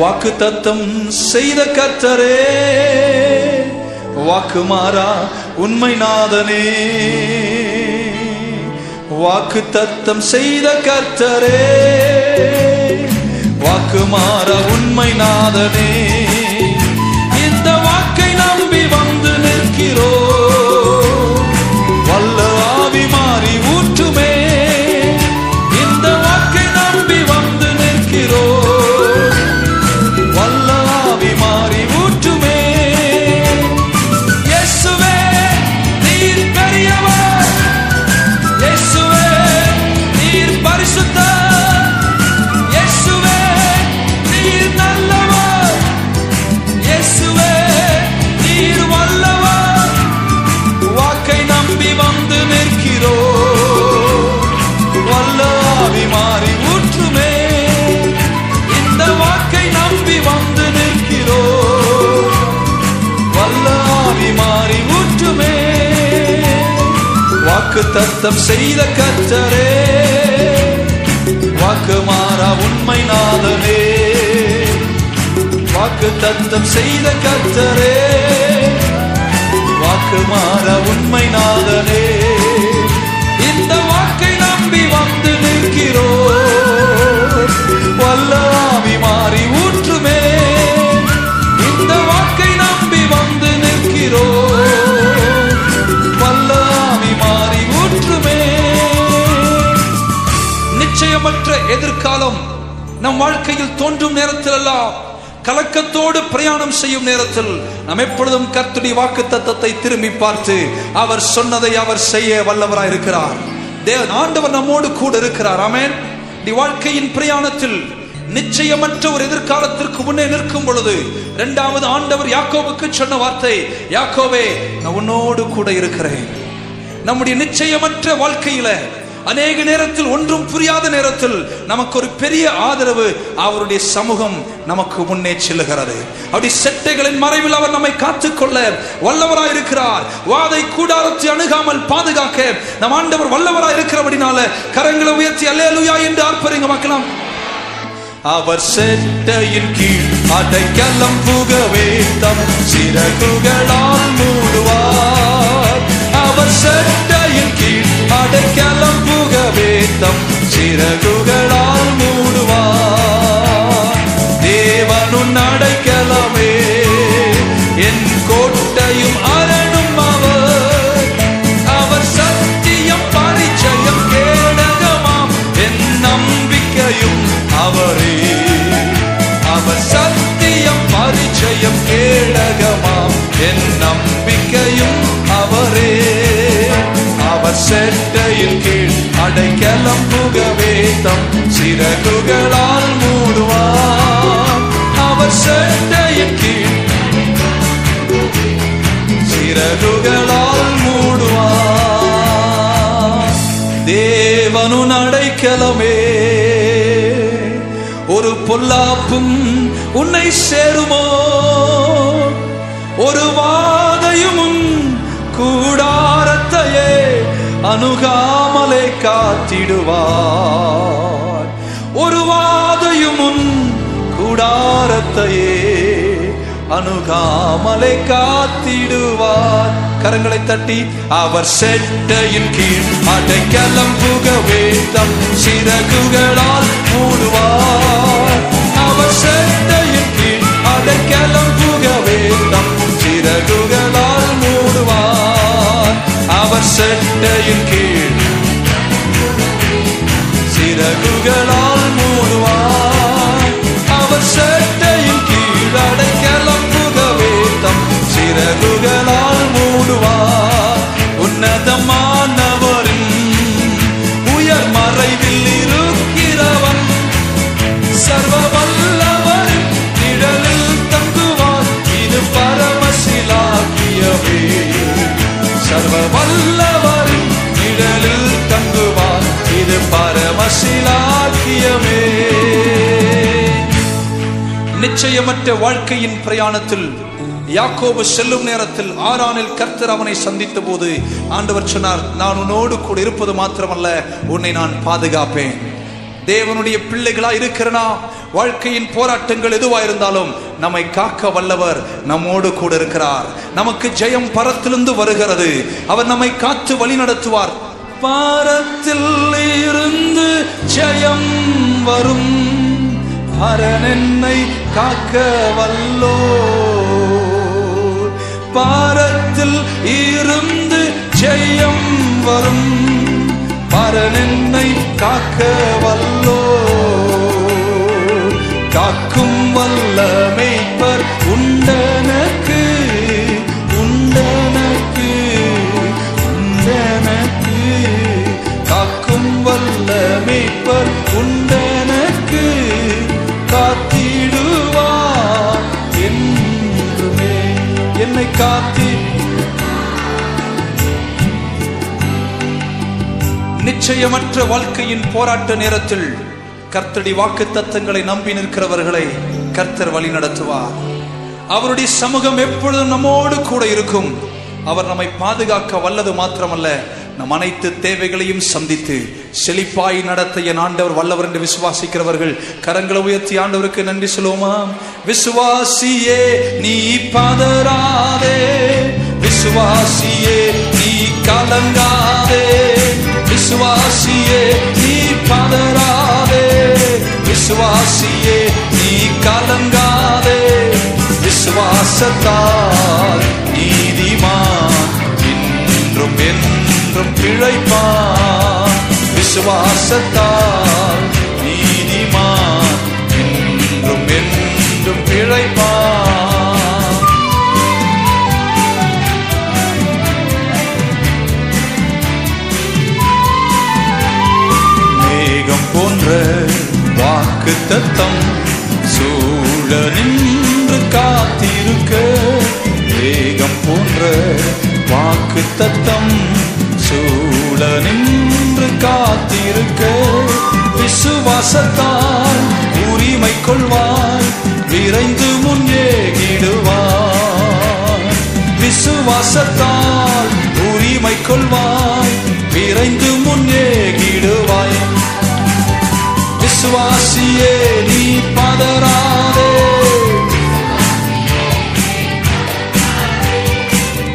வாக்கு தத்தம் செய்த கத்தரே வாக்கு மாறா உண்மை நாதனே. வாக்கு தத்தம் செய்த கர்த்தரே. வாக்கு மாறா உண்மை நாதனே. வாக்கு செய்த கத்தரே வாக்கு மாறா உண்மை நாதனே. வாக்கு தத்தம் செய்த கத்தரே வாக்கு மாறா உண்மை நாதனே. நிச்சயமற்ற எதிர்காலம் நம் வாழ்க்கையில் தோன்றும் நேரத்தில் எல்லாம் கலக்கத்தோடு பிரயாணம் செய்யும் நேரத்தில் நாம் எப்பொழுதும் கர்த்துடைய வாக்கு தத்தத்தை திரும்பி பார்த்து அவர் சொன்னதை அவர் செய்ய வல்லவராய் இருக்கிறார். தேவன் ஆண்டவர் நம்மோடு கூட இருக்கிறார். ஆமேன். நீ வாழ்க்கையின் பிரயாணத்தில் நிச்சயமற்ற ஒரு எதிர்காலத்திற்கு முன்னே நிற்கும் பொழுது இரண்டாவது ஆண்டவர் யாக்கோவுக்கு சொன்ன வார்த்தை யாக்கோவே நான் உன்னோடு கூட இருக்கிறேன். நம்முடைய நிச்சயமற்ற வாழ்க்கையில அநேக நேரத்தில் ஒன்றும் புரியாத நேரத்தில் நமக்கு ஒரு பெரிய ஆதரவு அவருடைய சமூகம் நமக்கு முன்னே செல்லுகிறது. அப்படி செட்டைகளின் மறைவில் அவர் நம்மை காத்துக்கொள்ள வல்லவராய் இருக்கிறார் வாதை கூடாரத்தை அணுகாமல் பாதுகாக்க நம் ஆண்டவர் வல்லவராய் இருக்கிறபடினால கரங்களை உயர்த்தி அல்லேலுயா என்று ஆர்ப்பரிங்க மக்களாம். அவர் செட்டையின் கீழ் அடைக்கலம் புகவே தம் சிறகுகளால் மூடுவார். அவர் செட்ட அடைக்கலம் புகவே தம் சிறகுகளால் மூடுவார். தேவனுன் அடைக்கலமே என் கோட்டையும் அரணும் அவர். அவர் சத்தியம் பரிச்சயம் கேடகமாம். என் நம்பிக்கையும் அவரே. அவர் சத்தியம் பரிச்சயம் கேடகமாம். என் நம்பிக்கையும் அவரே. செட்டையின் கீழ் அடைக்கலம் புகவே தம் சிறகுகளால் மூடுவார். அவர் செட்டையின் கீழ் சிறகுகளால் மூடுவார். தேவனு அடைக்கலமே. ஒரு பொல்லாப்பும் உன்னை சேருமோ? ஒரு வாதையும் உன் கூடாரத்தையே. அணுகாமலே காத்திடுவார். ஒரு வாதையும் உன் கூடாரத்தையே அணுகாமலை காத்திடுவார். கரங்களை தட்டி அவர் செட்டையின் கீழ் அடைக்கலம் புகவே தம் சிறகுகளால் மூடுவார். அவர் செட்டையின் கீழ் அடைக்கலம் புகவே தம் சிறகுகள் அவர் செட்டையின் கீழ் சிறகுகளால் நிச்சயமற்ற வாழ்க்கையின் பிரயாணத்தில் யாக்கோபு செல்லும் நேரத்தில் ஆறானில் கர்த்தர் அவனை சந்தித்த போது ஆண்டவர் சொன்னார் நான் உன்னோடு கூட இருப்பது மாத்திரமல்ல உன்னை நான் பாதுகாப்பேன். தேவனுடைய பிள்ளைகளா இருக்கிறனா? வாழ்க்கையின் போராட்டங்கள் எதுவா இருந்தாலும் நம்மை காக்க வல்லவர் நம்மோடு கூட இருக்கிறார். நமக்கு ஜெயம் பரத்திலிருந்து வருகிறது. அவர் நம்மை காத்து வழி நடத்துவார். பாரத்தில் இருந்து ஜெயம் வரும். அரணென்னை காக்க வல்லோ பாரத்தில் இருந்து ஜெயம் வரும். பரன் காக்க வல்லோ காக்கும் வல்ல மெய்ப்பர் உண்டனக்கு உண்டனக்கு உண்டனக்கு. காக்கும் வல்ல மெய்ப்பர் உண்ட காத்தி. நிச்சயமற்ற வாழ்க்கையின் போராட்ட நேரத்தில் கர்த்தடி வாக்கு தத்தங்களை நம்பி நிற்கிறவர்களை கர்த்தர் வழி நடத்துவார். அவருடைய சமூகம் எப்பொழுதும் நம்மோடு கூட இருக்கும். அவர் நம்மை பாதுகாக்க வல்லது மாத்திரமல்ல நம் அனைத்து தேவைகளையும் சந்தித்து செழிப்பாய் நடத்த என் ஆண்டவர் வல்லவர் என்று விசுவாசிக்கிறவர்கள் கரங்களை உயர்த்தி ஆண்டவருக்கு நன்றி சொல்லுவோமா? விசுவாசியே நீ பதறாதே. விசுவாசியே நீ கலங்காதே. விசுவாசியே நீ பதறாதே. விசுவாசியே நீ கலங்காதே. விசுவாசத்தால் நீதிமான் இன்றும் என்றும் பிழைப்பான் விசுவாசத்தால் நீதிமான் இன்றும் என்றும் பிழைப்பான் மேகம் போன்ற வாக்கு தத்தம் சூழ நின்று காத்திருக்க. வேகம் போன்ற வாக்கு தத்தம் சூழ நின்று காத்திருக்க விசுவாசத்தால் உரிமை கொள்வாய் விரைந்து முன்னேகிடுவாய் விசுவாசத்தால் உரிமை கொள்வாய் விரைந்து முன்னேகிடுவாய் விசுவாசியே நீ பதறாதே.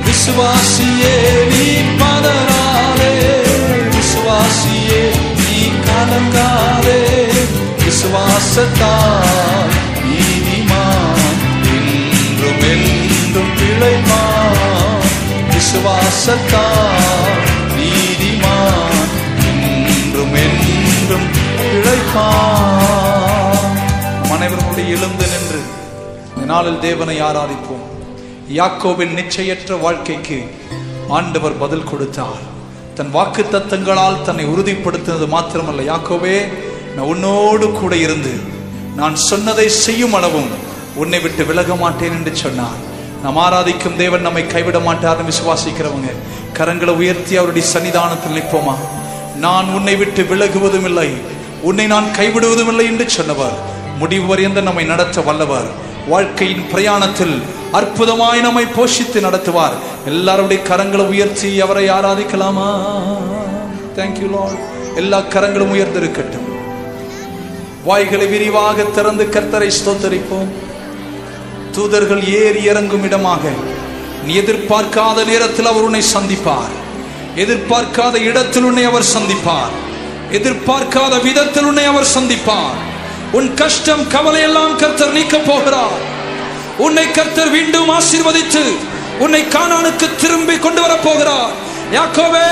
விசுவாசியே விசுவாசத்தால் நீதிமான் என்றும் என்றும் பிழைப்பான் விசுவாசத்தால் நீதிமான் என்றும் என்றும் பிழைப்பான். நம் எழுந்து நின்று நாளில் தேவனை ஆராதிப்போம். யாக்கோவின் நிச்சயற்ற வாழ்க்கைக்கு ஆண்டவர் பதில் கொடுத்தார். தன் வாக்கு தத்தங்களால் தன்னை உறுதிப்படுத்தினது மாத்திரமல்ல. யாக்கோவே நான் உன்னோடு கூட இருந்து நான் சொன்னதை செய்யும் அளவும் உன்னை விட்டு விலக மாட்டேன் என்று சொன்னார். நாம் ஆராதிக்கும் தேவன் நம்மை கைவிட மாட்டார்னு விசுவாசிக்கிறவங்க கரங்களை உயர்த்தி அவருடைய சன்னிதானத்தில் நிற்போமா? நான் உன்னை விட்டு விலகுவதும் இல்லை உன்னை நான் கைவிடுவதும் இல்லை என்று சொன்னவர் முடிவு வரையந்த நம்மை நடத்த வல்லவர். வாழ்க்கையின் பிரயாணத்தில் அற்புதமாய் நம்மை போஷித்து நடத்துவார். எல்லாருடைய கரங்களை உயர்த்தி அவரை ஆராதிக்கலாமா? தேங்க்யூ லார்ட் எல்லா கரங்களும் உயர்ந்திருக்கட்டும். வாய்களை விரிவாக திறந்து கர்த்தரை ஸ்தோத்தரிப்போம். தூதர்கள் ஏறி இறங்கும் இடமாக நீ எதிர்பார்க்காத நேரத்தில் அவர் உன்னை சந்திப்பார். எதிர்பார்க்காத இடத்தில் உன்னை அவர் சந்திப்பார். எதிர்பார்க்காத விதத்தில் உன்னை அவர் சந்திப்பார். உன் கஷ்டம் கவலை எல்லாம் கர்த்தர் நீக்க போகிறார். உன்னை கர்த்தர் மீண்டும் ஆசீர்வதித்து உன்னை காணானுக்கு திரும்பி கொண்டு வரப்போகிறார் போகிறார். யாக்கோவே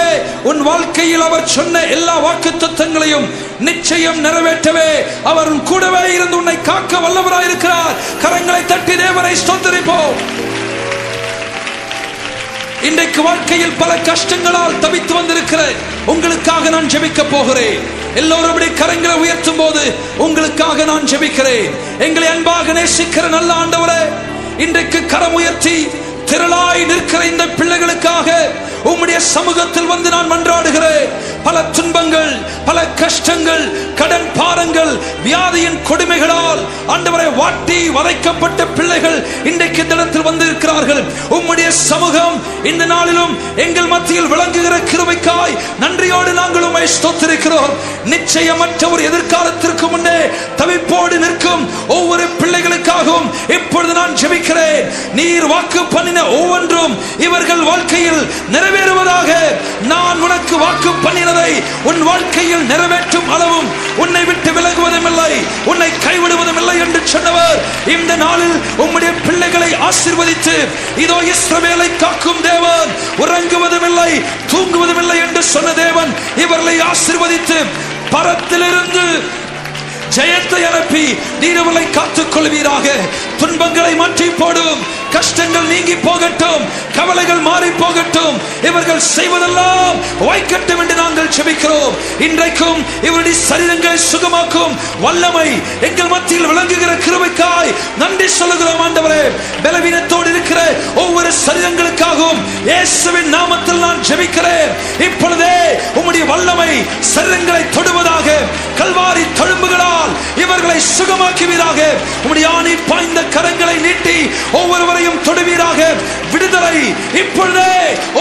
உன் வாழ்க்கையில் அவர் சொன்ன எல்லா வாக்கு தத்துவங்களையும் நிச்சயம் நிறைவேற்றவே. அவர் கூடவே இருந்து உன்னை காக்க வல்லவராயிருக்கிறார் கரங்களை தட்டி தேவனை ஸ்தோத்தரிப்போம். இன்றைக்கு வாழ்க்கையில் பல கஷ்டங்களால் தவித்து வந்திருக்கிற உங்களுக்காக நான் ஜெபிக்க போகிறேன். எல்லோரும் கரங்களை உயர்த்தும் போது உங்களுக்காக நான் ஜெபிக்கிறேன். எங்களை அன்பாக நேசிக்கிற நல்ல ஆண்டவரே இன்றைக்கு கரம் உயர்த்தி திரளாய் நிற்கிற இந்த பிள்ளைகளுக்காக உம்முடைய சமூகத்தில் வந்து நான் மன்றாடுகிறேன். பல துன்பங்கள் பல கஷ்டங்கள் கடன் பாரங்கள் வியாதியின் கொடுமைகளால் ஆண்டவரை வாட்டி வதைக்கப்பட்ட பிள்ளைகள் இன்றைக்கு தினத்தில் வந்திருக்கிறார்கள். உம்முடைய சமூகம் இந்த நாளிலும் எங்கள் மத்தியில் விளங்குகிற கிருமைக்காய் நன்றியோடு நாங்கள் உம்மை ஸ்தோத்திருக்கிறோம். நிச்சயமற்ற ஒரு எதிர்காலத்திற்கு முன்னே தவிப்போடு நிற்கும் ஒவ்வொரு பிள்ளைகளுக்காகவும் இப்பொழுது நான் ஜெபிக்கிறேன். நீர் வாக்கு பண்ணின ஒவ்வொன்றும் இவர்கள் வாழ்க்கையில் நிறைவேறுவதாக நான் உனக்கு வாக்கு பண்ணினதை உன் வாழ்க்கையில் நிறைவேற்றும் அளவும் உன்னை விட்டு விலகுவதும் இல்லை உன்னை கைவிடுவதும் இல்லை என்று சொன்னவர். இந்த நாளில் உம்முடைய பிள்ளைகளை ஆசிர்வதித்து இதோ இஸ்ரவேலை காக்கும் தேவன் உறங்குவதும் இல்லை தூங்குவதும் இல்லை என்று சொன்ன தேவன் இவர்களை ஆசீர்வதித்து பரத்திலிருந்து ஜெயத்தை அனுப்பி நீரவர்களை காத்துக் கொள்வீராக துன்பங்களை மாற்றி போடும். கஷ்டங்கள் நீங்கி போகட்டும். கவலைகள் மாறி போகட்டும். இவர்கள் செய்வதெல்லாம் வைக்கட்டும் என்று நாங்கள் செபிக்கிறோம். இன்றைக்கும் இவருடைய சரீரங்களை சுகமாக்கும் வல்லமை எங்கள் மத்தியில் விளங்குகிற கிருமைக்காய் நன்றி சொல்லுகிறோம் ஆண்டவரே. பலவீனத்தோடு இருக்கிற ஒவ்வொரு சரீரங்களுக்காகவும் இயேசுவின் நாமத்தில் நான் ஜெபிக்கிறேன். இப்பொழுதே உம்முடைய வல்லமை சரீரங்களை தொடுவதாக கல்வாரி தழும்புகளால் இவர்களை சுகமாக்குவீராக. உடைய ஆணி பாய்ந்த கரங்களை நீட்டி ஒவ்வொருவரையும் தொடுவீராக. விடுதலை இப்பொழுதே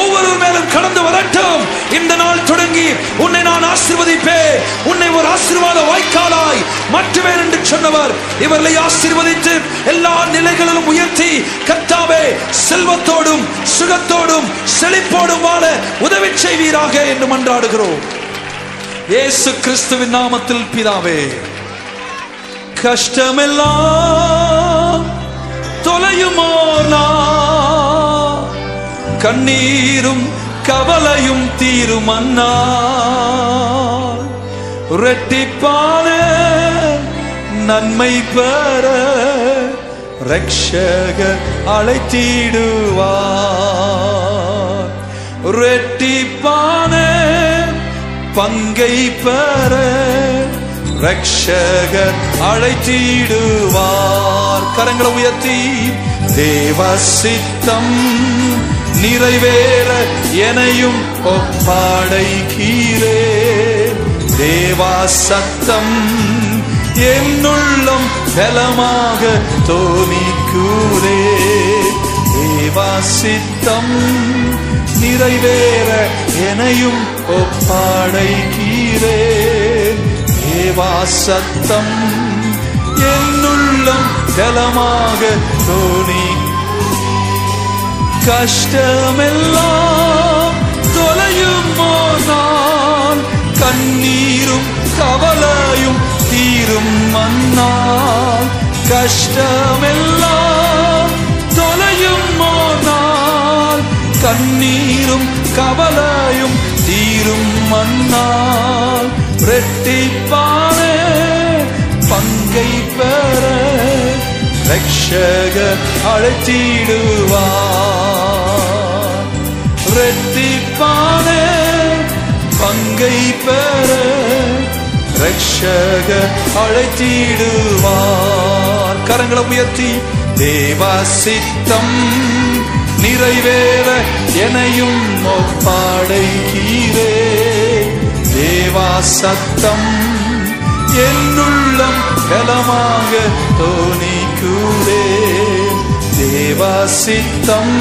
ஒவ்வொரு மேலும் கடந்து வரட்டும். இந்த நாள் தொடங்கி உன்னை நான் ஆசீர்வதிப்பேன். உன்னை ஒரு ஆசீர்வாத வாய்க்காலாய் மாற்றுவேன் என்று சொன்னவர் இவர்களை ஆசீர்வதித்து எல்லா நிலைகளிலும் உயர்த்தி கத்தாவே செல்வத்தோடும் சுகத்தோடும் செழிப்போடும் வாழ உதவி செய்வீராக என்று மன்றாடுகிறோம். இயேசு கிறிஸ்துவின் நாமத்தில் பிதாவே கஷ்டமெல்லாம் தொலையுமோ கண்ணீரும் கவலையும் தீரும் அண்ணா. ரெட்டிப்பான நன்மை பெற ரக்ஷக அழைத்திடுவார். ரெட்டிப்பான பங்கை பெற ரக்ஷகர் அழைத்திடுவார். கரங்களை உயர்த்தி தேவ சித்தம் நிறைவேற எனையும் ஒப்படைக்கிறே. தேவா சத்தம் என்னுள்ளம் பலமாக தோணிக்கூரே தேவா சித்தம் நிறைவேற எனையும் ஒப்படைக்கிறே. தேவா சத்தம். என்னுள்ளம் ஜலமாக தோணி. கஷ்டமெல்லாம் தொலையும் நான் கண்ணீரும் கவலையும் தீரும் மன்னால். கஷ்டமெல்லாம் தொலையும் நான் கண்ணீரும் கவலையும் தீரும் மன்னால். ரெட்டிப்பானே பங்கை பெற ரக்ஷக அழைச்சிடுவார். ரெட்டிப்பானே பங்கை பெற ரக்ஷக அழைத்திடுவார் கரங்களை உயர்த்தி தேவா சித்தம் நிறைவேற எனையும் ஒப்பாடைகிறேன் தேவா சத்தம். என்னுள்ளம் பலமாக தோணிக்கூடே தேவா சித்தம்.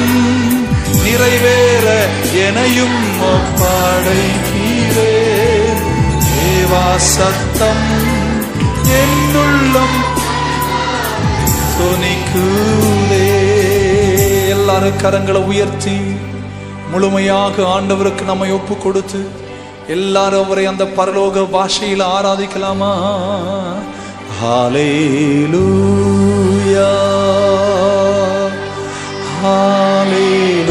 நிறைவேற எனையும் ஒப்பாடைக்கிறே. தேவா சத்தம். என்னுள்ளம் தோணிக்கூடே எல்லாரும் கரங்களை உயர்த்தி முழுமையாக ஆண்டவருக்கு நம்மை ஒப்பு கொடுத்து எல்லாரும் அவரை அந்த பரலோக பாஷையில் ஆராதிக்கலாமா? ஹாலேலூயா ஹalleluya.